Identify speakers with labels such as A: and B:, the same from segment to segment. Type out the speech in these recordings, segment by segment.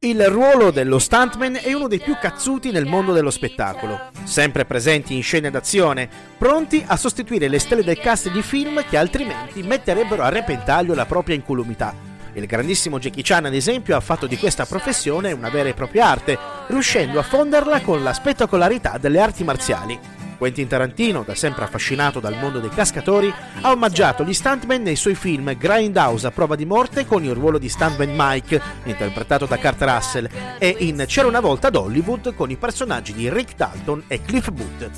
A: Il ruolo dello stuntman è uno dei più cazzuti nel mondo dello spettacolo, sempre presenti in scene d'azione, pronti a sostituire le stelle del cast di film che altrimenti metterebbero a repentaglio la propria incolumità. Il grandissimo Jackie Chan, ad esempio, ha fatto di questa professione una vera e propria arte, riuscendo a fonderla con la spettacolarità delle arti marziali. Quentin Tarantino, da sempre affascinato dal mondo dei cascatori, ha omaggiato gli stuntman nei suoi film Grindhouse a prova di morte con il ruolo di stuntman Mike, interpretato da Kurt Russell, e in C'era una volta ad Hollywood con i personaggi di Rick Dalton e Cliff Booth.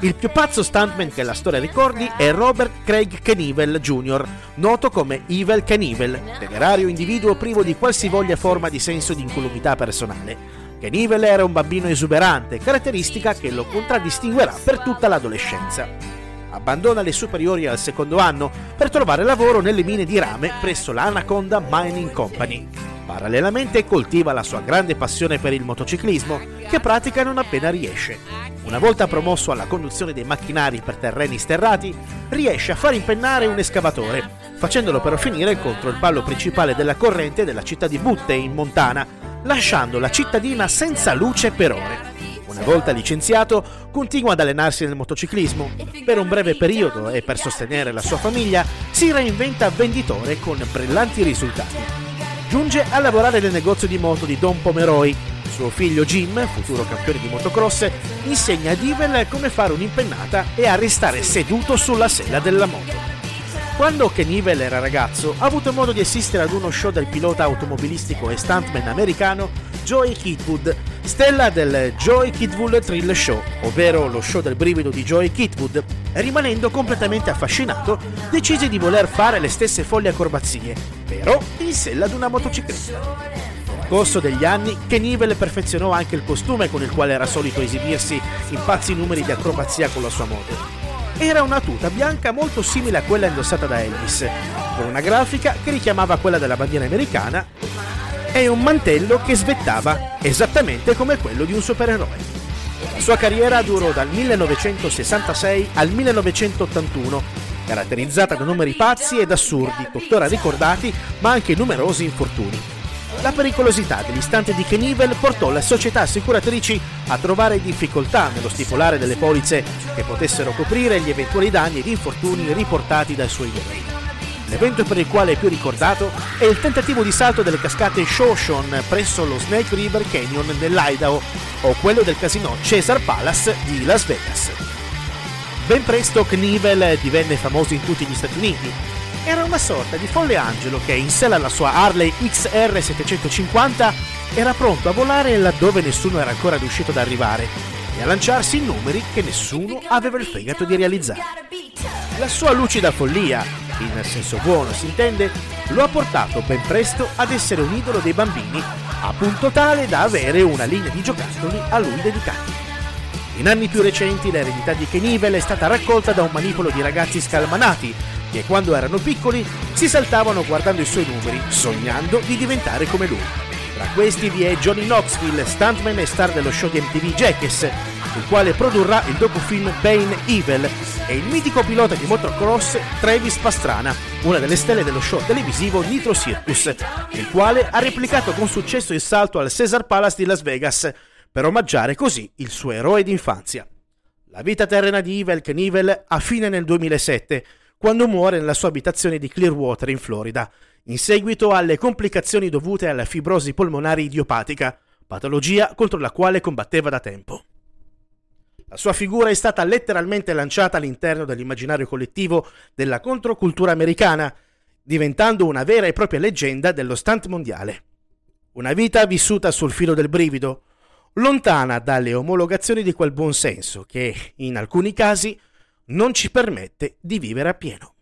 A: Il più pazzo stuntman che la storia ricordi è Robert Craig Knievel Jr., noto come Evil Knievel, temerario individuo privo di qualsivoglia forma di senso di incolumità personale che Nivel era un bambino esuberante, caratteristica che lo contraddistinguerà per tutta l'adolescenza. Abbandona le superiori al secondo anno per trovare lavoro nelle mine di rame presso l'Anaconda Mining Company. Parallelamente coltiva la sua grande passione per il motociclismo, che pratica non appena riesce. Una volta promosso alla conduzione dei macchinari per terreni sterrati, riesce a far impennare un escavatore, facendolo però finire contro il palo principale della corrente della città di Butte in Montana, lasciando la cittadina senza luce per ore. Una volta licenziato, continua ad allenarsi nel motociclismo. Per un breve periodo e per sostenere la sua famiglia, si reinventa venditore con brillanti risultati. Giunge a lavorare nel negozio di moto di Don Pomeroy. Suo figlio Jim, futuro campione di motocross, insegna a Divel come fare un'impennata e a restare seduto sulla sella della moto. Quando Knievel era ragazzo, ha avuto modo di assistere ad uno show del pilota automobilistico e stuntman americano Joey Kitwood, stella del Joey Kitwood Thrill Show, ovvero lo show del brivido di Joey Kitwood, rimanendo completamente affascinato, decise di voler fare le stesse folli acrobazie, però in sella ad una motocicletta. Nel corso degli anni, Knievel perfezionò anche il costume con il quale era solito esibirsi in pazzi numeri di acrobazia con la sua moto era una tuta bianca molto simile a quella indossata da Elvis, con una grafica che richiamava quella della bandiera americana e un mantello che svettava esattamente come quello di un supereroe. Sua carriera durò dal 1966 al 1981, caratterizzata da numeri pazzi ed assurdi, tuttora ricordati, ma anche numerosi infortuni. La pericolosità dell'istante di Knievel portò le società assicuratrici a trovare difficoltà nello stipulare delle polizze che potessero coprire gli eventuali danni ed infortuni riportati dai suoi numeri. L'evento per il quale è più ricordato è il tentativo di salto delle cascate Shoshone presso lo Snake River Canyon nell'Idaho o quello del casino Caesar Palace di Las Vegas. Ben presto Knievel divenne famoso in tutti gli Stati Uniti era una sorta di folle angelo che in sella alla sua Harley XR 750 era pronto a volare laddove nessuno era ancora riuscito ad arrivare e a lanciarsi in numeri che nessuno aveva il fegato di realizzare. La sua lucida follia, in senso buono si intende, lo ha portato ben presto ad essere un idolo dei bambini, a punto tale da avere una linea di giocattoli a lui dedicati. In anni più recenti l'eredità di Knievel è stata raccolta da un manipolo di ragazzi scalmanati che quando erano piccoli si saltavano guardando i suoi numeri, sognando di diventare come lui. Tra questi vi è Johnny Knoxville, stuntman e star dello show di MTV Jackass, il quale produrrà il docufilm Bane Evil, e il mitico pilota di motocross Travis Pastrana, una delle stelle dello show televisivo Nitro Circus, il quale ha replicato con successo il salto al Caesar Palace di Las Vegas, per omaggiare così il suo eroe d'infanzia. La vita terrena di Evil Knievel ha fine nel 2007, quando muore nella sua abitazione di Clearwater in Florida, in seguito alle complicazioni dovute alla fibrosi polmonare idiopatica, patologia contro la quale combatteva da tempo. La sua figura è stata letteralmente lanciata all'interno dell'immaginario collettivo della controcultura americana, diventando una vera e propria leggenda dello stunt mondiale. Una vita vissuta sul filo del brivido, lontana dalle omologazioni di quel buon senso che, in alcuni casi, non ci permette di vivere appieno.